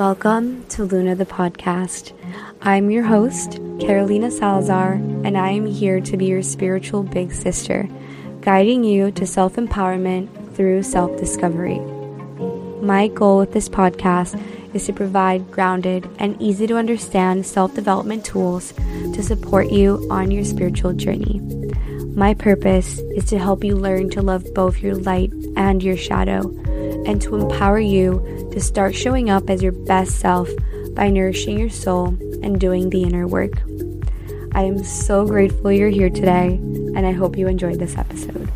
Welcome to Luna the podcast. I'm your host, Carolina Salazar, and I am here to be your spiritual big sister, guiding you to self empowerment through self discovery. My goal with this podcast is to provide grounded and easy to understand self development tools to support you on your spiritual journey. My purpose is to help you learn to love both your light and your shadow, and to empower you to start showing up as your best self by nourishing your soul and doing the inner work. I am so grateful you're here today, and I hope you enjoyed this episode.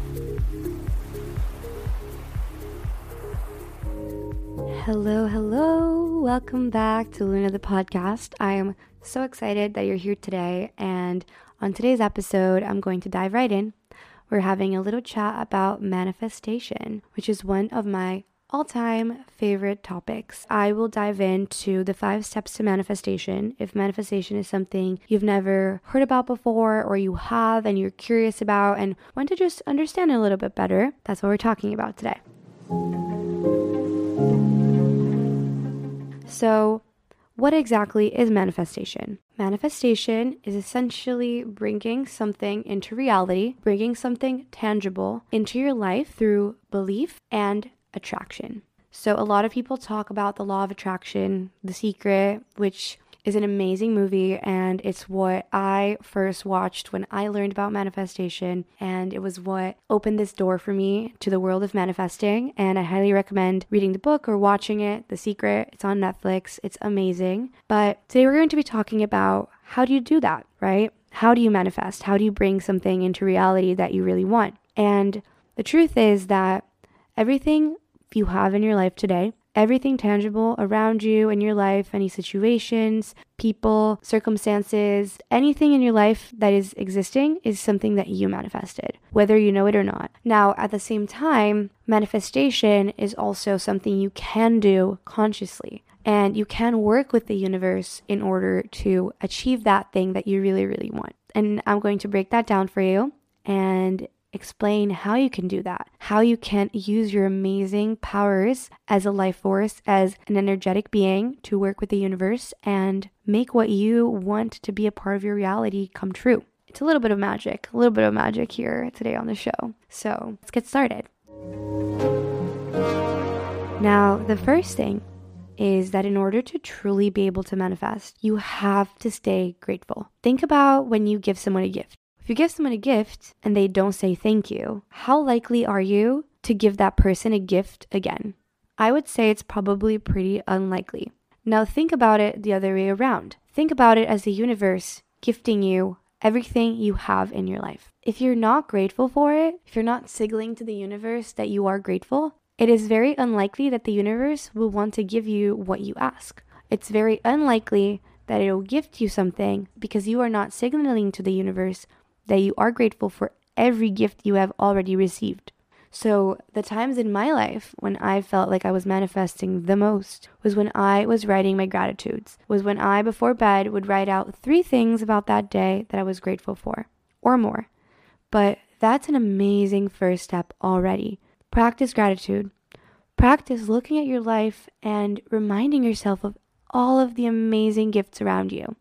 Hello, hello. Welcome back to Luna the podcast. I am so excited that you're here today, and on today's episode, I'm going to dive right in. We're having a little chat about manifestation, which is one of my all time favorite topics. I will dive into the five steps to manifestation. If manifestation is something you've never heard about before, or you have and you're curious about and want to just understand a little bit better, that's what we're talking about today. So, what exactly is manifestation? Manifestation is essentially bringing something into reality, bringing something tangible into your life through belief and attraction. So, a lot of people talk about the law of attraction, The Secret, which is an amazing movie and it's what I first watched when I learned about manifestation and it was what opened this door for me to the world of manifesting and I highly recommend reading the book or watching it The Secret. It's on Netflix. It's amazing. But today we're going to be talking about how do you do that right? How do you manifest? How do you bring something into reality that you really want? And the truth is that everything you have in your life today everything tangible around you in your life, any situations, people, circumstances, anything in your life that is existing is something that you manifested, whether you know it or not. Now, at the same time, manifestation is also something you can do consciously. And you can work with the universe in order to achieve that thing that you really, really want. And I'm going to break that down for you and explain how you can do that, how you can use your amazing powers as a life force, as an energetic being to work with the universe and make what you want to be a part of your reality come true. It's a little bit of magic, a little bit of magic here today on the show. So let's get started. Now, the first thing is that in order to truly be able to manifest, you have to stay grateful. Think about when you give someone a gift. If you give someone a gift and they don't say thank you, how likely are you to give that person a gift again? I would say it's probably pretty unlikely. Now think about it the other way around. Think about it as the universe gifting you everything you have in your life. If you're not grateful for it, if you're not signaling to the universe that you are grateful, it is very unlikely that the universe will want to give you what you ask. It's very unlikely that it will gift you something because you are not signaling to the universe that you are grateful for every gift you have already received. So, the times in my life when I felt like I was manifesting the most was when I was writing my gratitudes, was when I, before bed, would write out three things about that day that I was grateful for, or more. But that's an amazing first step already. Practice gratitude. Practice looking at your life and reminding yourself of all of the amazing gifts around you.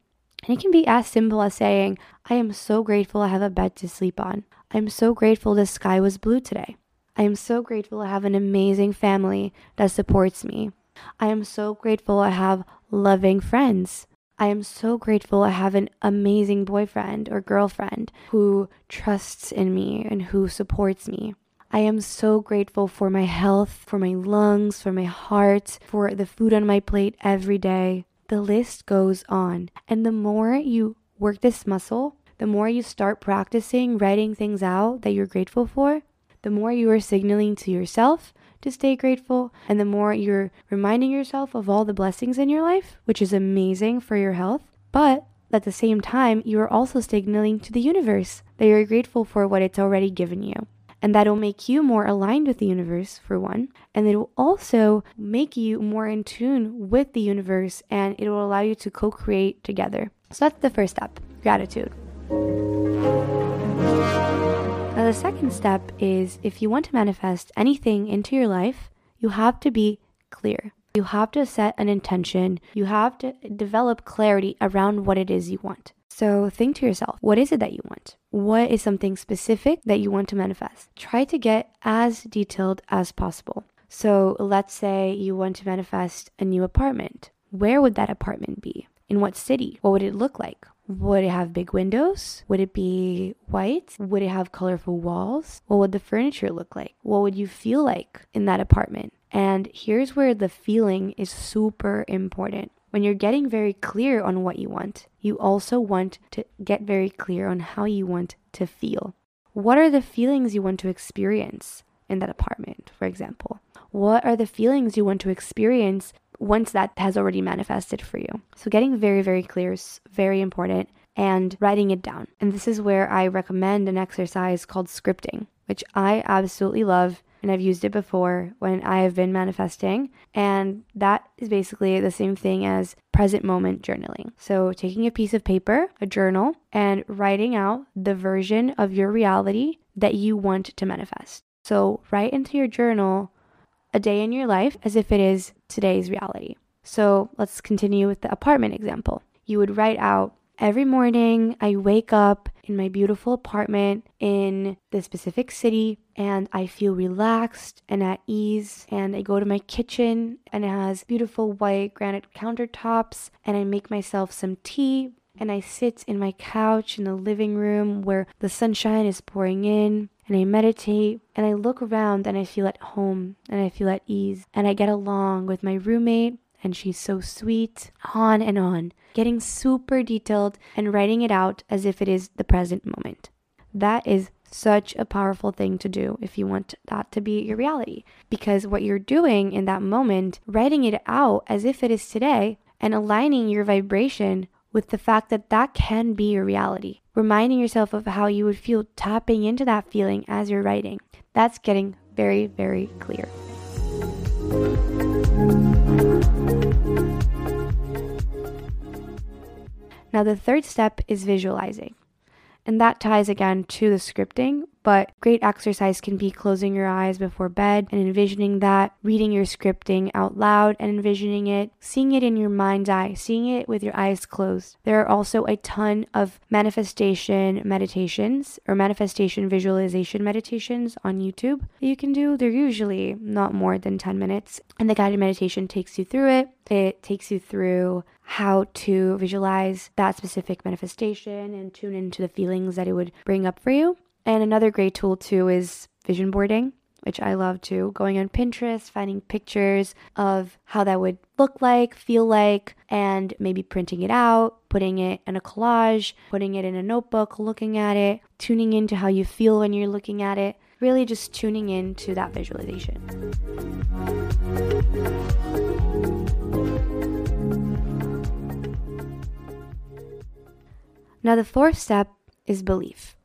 And it can be as simple as saying, I am so grateful I have a bed to sleep on. I'm so grateful the sky was blue today. I am so grateful I have an amazing family that supports me. I am so grateful I have loving friends. I am so grateful I have an amazing boyfriend or girlfriend who trusts in me and who supports me. I am so grateful for my health, for my lungs, for my heart, for the food on my plate every day. The list goes on. And the more you work this muscle, the more you start practicing writing things out that you're grateful for, the more you are signaling to yourself to stay grateful and the more you're reminding yourself of all the blessings in your life, which is amazing for your health. But at the same time, you are also signaling to the universe that you're grateful for what it's already given you. And that'll make you more aligned with the universe, for one. And it will also make you more in tune with the universe and it will allow you to co create together. So that's the first step gratitude. Now, the second step is if you want to manifest anything into your life, you have to be clear. You have to set an intention. You have to develop clarity around what it is you want. So think to yourself, what is it that you want? What is something specific that you want to manifest? Try to get as detailed as possible. So let's say you want to manifest a new apartment. Where would that apartment be? In what city? What would it look like? Would it have big windows? Would it be white? Would it have colorful walls? What would the furniture look like? What would you feel like in that apartment? And here's where the feeling is super important. When you're getting very clear on what you want, you also want to get very clear on how you want to feel. What are the feelings you want to experience in that apartment, for example? What are the feelings you want to experience once that has already manifested for you? So, getting very, very clear is very important and writing it down. And this is where I recommend an exercise called scripting, which I absolutely love and I've used it before when I have been manifesting. And that is basically the same thing as present moment journaling. So, taking a piece of paper, a journal, and writing out the version of your reality that you want to manifest. So, write into your journal a day in your life as if it is today's reality. So, let's continue with the apartment example. You would write out Every morning, I wake up in my beautiful apartment in the specific city and I feel relaxed and at ease. And I go to my kitchen and it has beautiful white granite countertops and I make myself some tea. And I sit in my couch in the living room where the sunshine is pouring in and I meditate and I look around and I feel at home and I feel at ease and I get along with my roommate and she's so sweet, on and on, getting super detailed and writing it out as if it is the present moment. That is such a powerful thing to do if you want that to be your reality. Because what you're doing in that moment, writing it out as if it is today and aligning your vibration with the fact that that can be your reality. Reminding yourself of how you would feel tapping into that feeling as you're writing. That's getting very, very clear. Now, the third step is visualizing. And that ties again to the scripting, but great exercise can be closing your eyes before bed and envisioning that, reading your scripting out loud and envisioning it, seeing it in your mind's eye, seeing it with your eyes closed. There are also a ton of manifestation meditations or manifestation visualization meditations on YouTube that you can do. They're usually not more than 10 minutes, and the guided meditation takes you through it. It takes you through how to visualize that specific manifestation and tune into the feelings that it would bring up for you. And another great tool too is vision boarding, which I love too. Going on Pinterest, finding pictures of how that would look like, feel like, and maybe printing it out, putting it in a collage, putting it in a notebook, looking at it, tuning into how you feel when you're looking at it. Really just tuning into that visualization. Now, the fourth step is belief.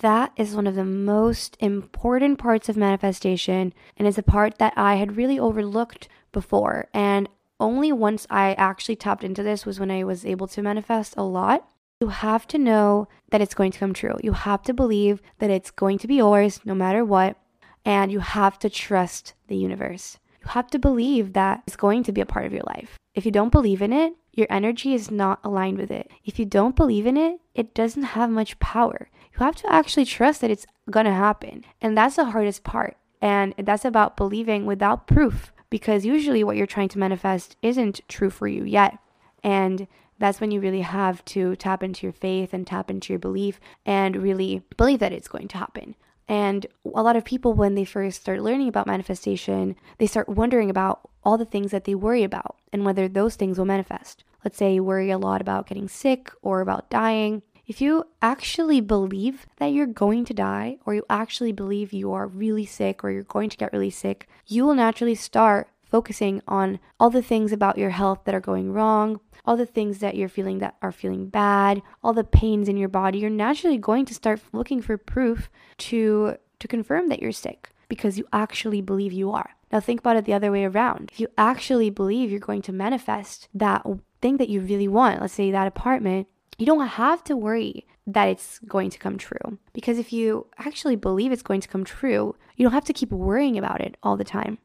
That is one of the most important parts of manifestation and it's a part that I had really overlooked before. And only once I actually tapped into this was when I was able to manifest a lot. You have to know that it's going to come true. You have to believe that it's going to be yours no matter what. And you have to trust the universe. You have to believe that it's going to be a part of your life. If you don't believe in it, your energy is not aligned with it. If you don't believe in it, it doesn't have much power. You have to actually trust that it's gonna happen. And that's the hardest part. And that's about believing without proof, because usually what you're trying to manifest isn't true for you yet. And that's when you really have to tap into your faith and tap into your belief and really believe that it's going to happen. And a lot of people, when they first start learning about manifestation, they start wondering about all the things that they worry about and whether those things will manifest. Let's say you worry a lot about getting sick or about dying. If you actually believe that you're going to die, or you actually believe you are really sick, or you're going to get really sick, you will naturally start focusing on all the things about your health that are going wrong, all the things that you're feeling that are feeling bad, all the pains in your body. You're naturally going to start looking for proof to to confirm that you're sick because you actually believe you are. Now think about it the other way around. If you actually believe you're going to manifest that thing that you really want, let's say that apartment, you don't have to worry that it's going to come true. Because if you actually believe it's going to come true, you don't have to keep worrying about it all the time.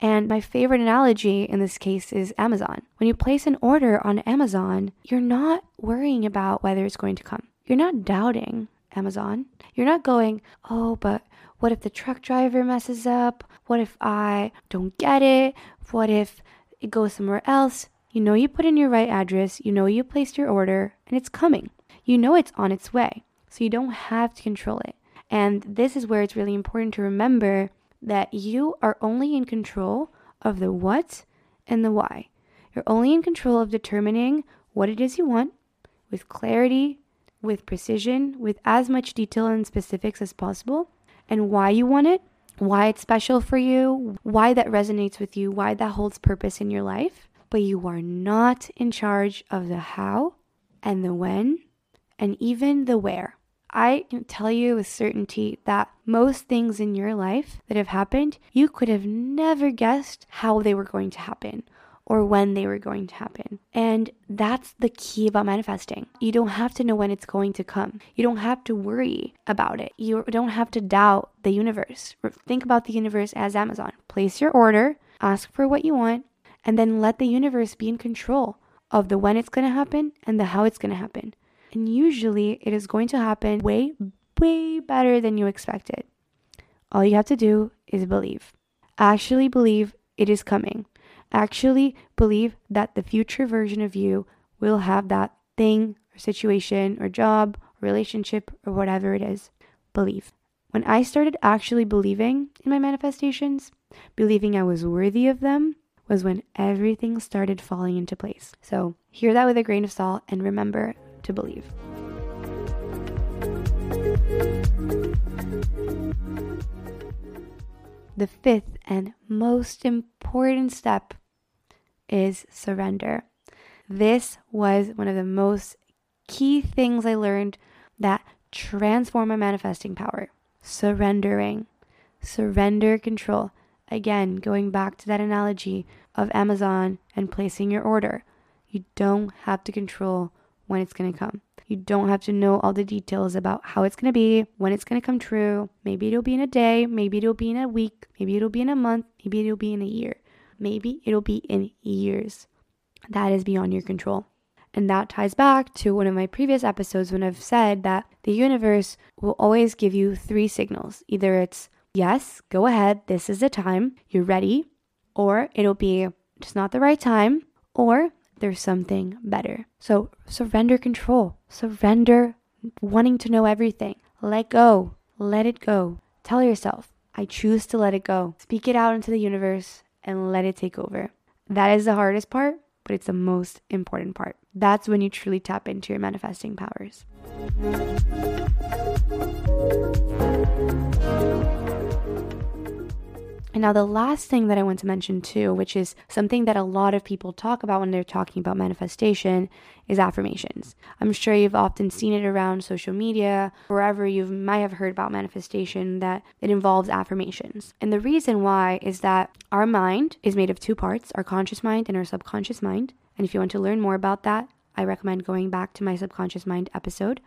And my favorite analogy in this case is Amazon. When you place an order on Amazon, you're not worrying about whether it's going to come. You're not doubting Amazon. You're not going, oh, but what if the truck driver messes up? What if I don't get it? What if it goes somewhere else? You know you put in your right address, you know you placed your order, and it's coming. You know it's on its way. So you don't have to control it. And this is where it's really important to remember that you are only in control of the what and the why. You're only in control of determining what it is you want with clarity, with precision, with as much detail and specifics as possible, and why you want it, why it's special for you, why that resonates with you, why that holds purpose in your life but you are not in charge of the how and the when and even the where. I can tell you with certainty that most things in your life that have happened, you could have never guessed how they were going to happen or when they were going to happen. And that's the key about manifesting. You don't have to know when it's going to come. You don't have to worry about it. You don't have to doubt the universe. Think about the universe as Amazon. Place your order, ask for what you want, and then let the universe be in control of the when it's going to happen and the how it's going to happen. And usually it is going to happen way, way better than you expected. All you have to do is believe. Actually believe it is coming. Actually believe that the future version of you will have that thing or situation or job or relationship or whatever it is. Believe. When I started actually believing in my manifestations, believing I was worthy of them, was when everything started falling into place. So, hear that with a grain of salt and remember to believe. The fifth and most important step is surrender. This was one of the most key things I learned that transform my manifesting power. Surrendering. Surrender control. Again, going back to that analogy of Amazon and placing your order. You don't have to control when it's going to come. You don't have to know all the details about how it's going to be, when it's going to come true. Maybe it'll be in a day, maybe it'll be in a week, maybe it'll be in a month, maybe it'll be in a year, maybe it'll be in years. That is beyond your control. And that ties back to one of my previous episodes when I've said that the universe will always give you three signals. Either it's yes, go ahead, this is the time, you're ready, or it'll be just not the right time, or there's something better. So surrender control, surrender wanting to know everything. Let go, let it go. Tell yourself, I choose to let it go. Speak it out into the universe and let it take over. That is the hardest part, but it's the most important part. That's when you truly tap into your manifesting powers. And now, the last thing that I want to mention too, which is something that a lot of people talk about when they're talking about manifestation, is affirmations. I'm sure you've often seen it around social media, wherever you might have heard about manifestation, that it involves affirmations. And the reason why is that our mind is made of two parts our conscious mind and our subconscious mind. And if you want to learn more about that, I recommend going back to my subconscious mind episode.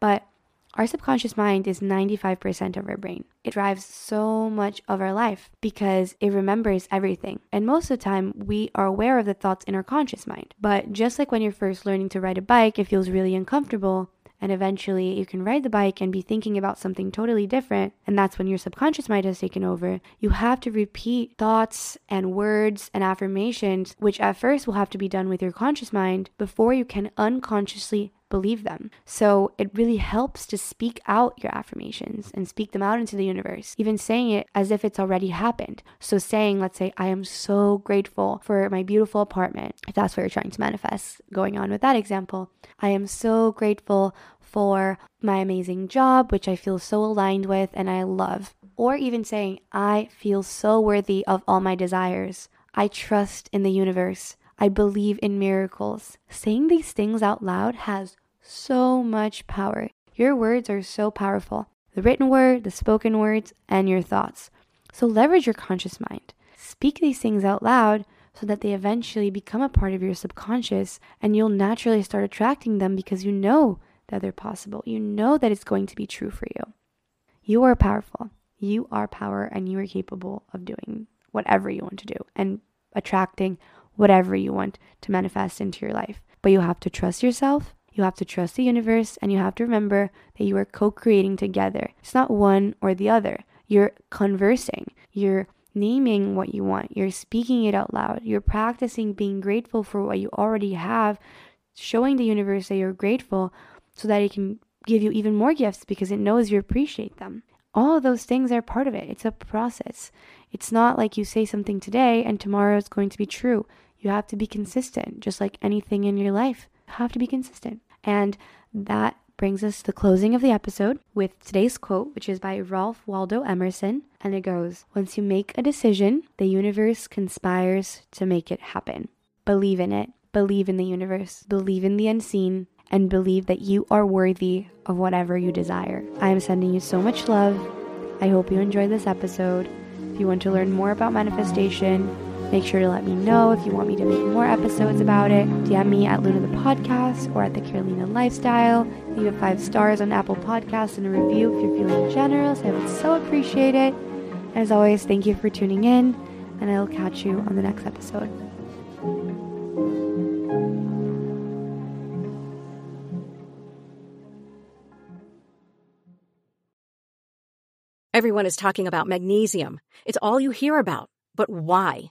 But our subconscious mind is 95% of our brain. It drives so much of our life because it remembers everything. And most of the time, we are aware of the thoughts in our conscious mind. But just like when you're first learning to ride a bike, it feels really uncomfortable. And eventually, you can ride the bike and be thinking about something totally different. And that's when your subconscious mind has taken over. You have to repeat thoughts and words and affirmations, which at first will have to be done with your conscious mind before you can unconsciously believe them. So it really helps to speak out your affirmations and speak them out into the universe, even saying it as if it's already happened. So saying, let's say, I am so grateful for my beautiful apartment, if that's what you're trying to manifest, going on with that example, I am so grateful for my amazing job, which I feel so aligned with and I love. Or even saying, I feel so worthy of all my desires. I trust in the universe. I believe in miracles. Saying these things out loud has so much power. Your words are so powerful the written word, the spoken words, and your thoughts. So leverage your conscious mind. Speak these things out loud so that they eventually become a part of your subconscious and you'll naturally start attracting them because you know that they're possible. You know that it's going to be true for you. You are powerful. You are power and you are capable of doing whatever you want to do and attracting whatever you want to manifest into your life. But you have to trust yourself you have to trust the universe and you have to remember that you are co creating together. It's not one or the other. You're conversing. You're naming what you want. You're speaking it out loud. You're practicing being grateful for what you already have, showing the universe that you're grateful so that it can give you even more gifts because it knows you appreciate them. All those things are part of it. It's a process. It's not like you say something today and tomorrow it's going to be true. You have to be consistent, just like anything in your life. You have to be consistent. And that brings us to the closing of the episode with today's quote, which is by Ralph Waldo Emerson. And it goes Once you make a decision, the universe conspires to make it happen. Believe in it, believe in the universe, believe in the unseen, and believe that you are worthy of whatever you desire. I am sending you so much love. I hope you enjoyed this episode. If you want to learn more about manifestation, Make sure to let me know if you want me to make more episodes about it. DM me at Luna the Podcast or at the Carolina Lifestyle. Leave it five stars on Apple Podcasts and a review if you're feeling generous. I would so appreciate it. As always, thank you for tuning in, and I will catch you on the next episode. Everyone is talking about magnesium. It's all you hear about. But why?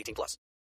18 plus.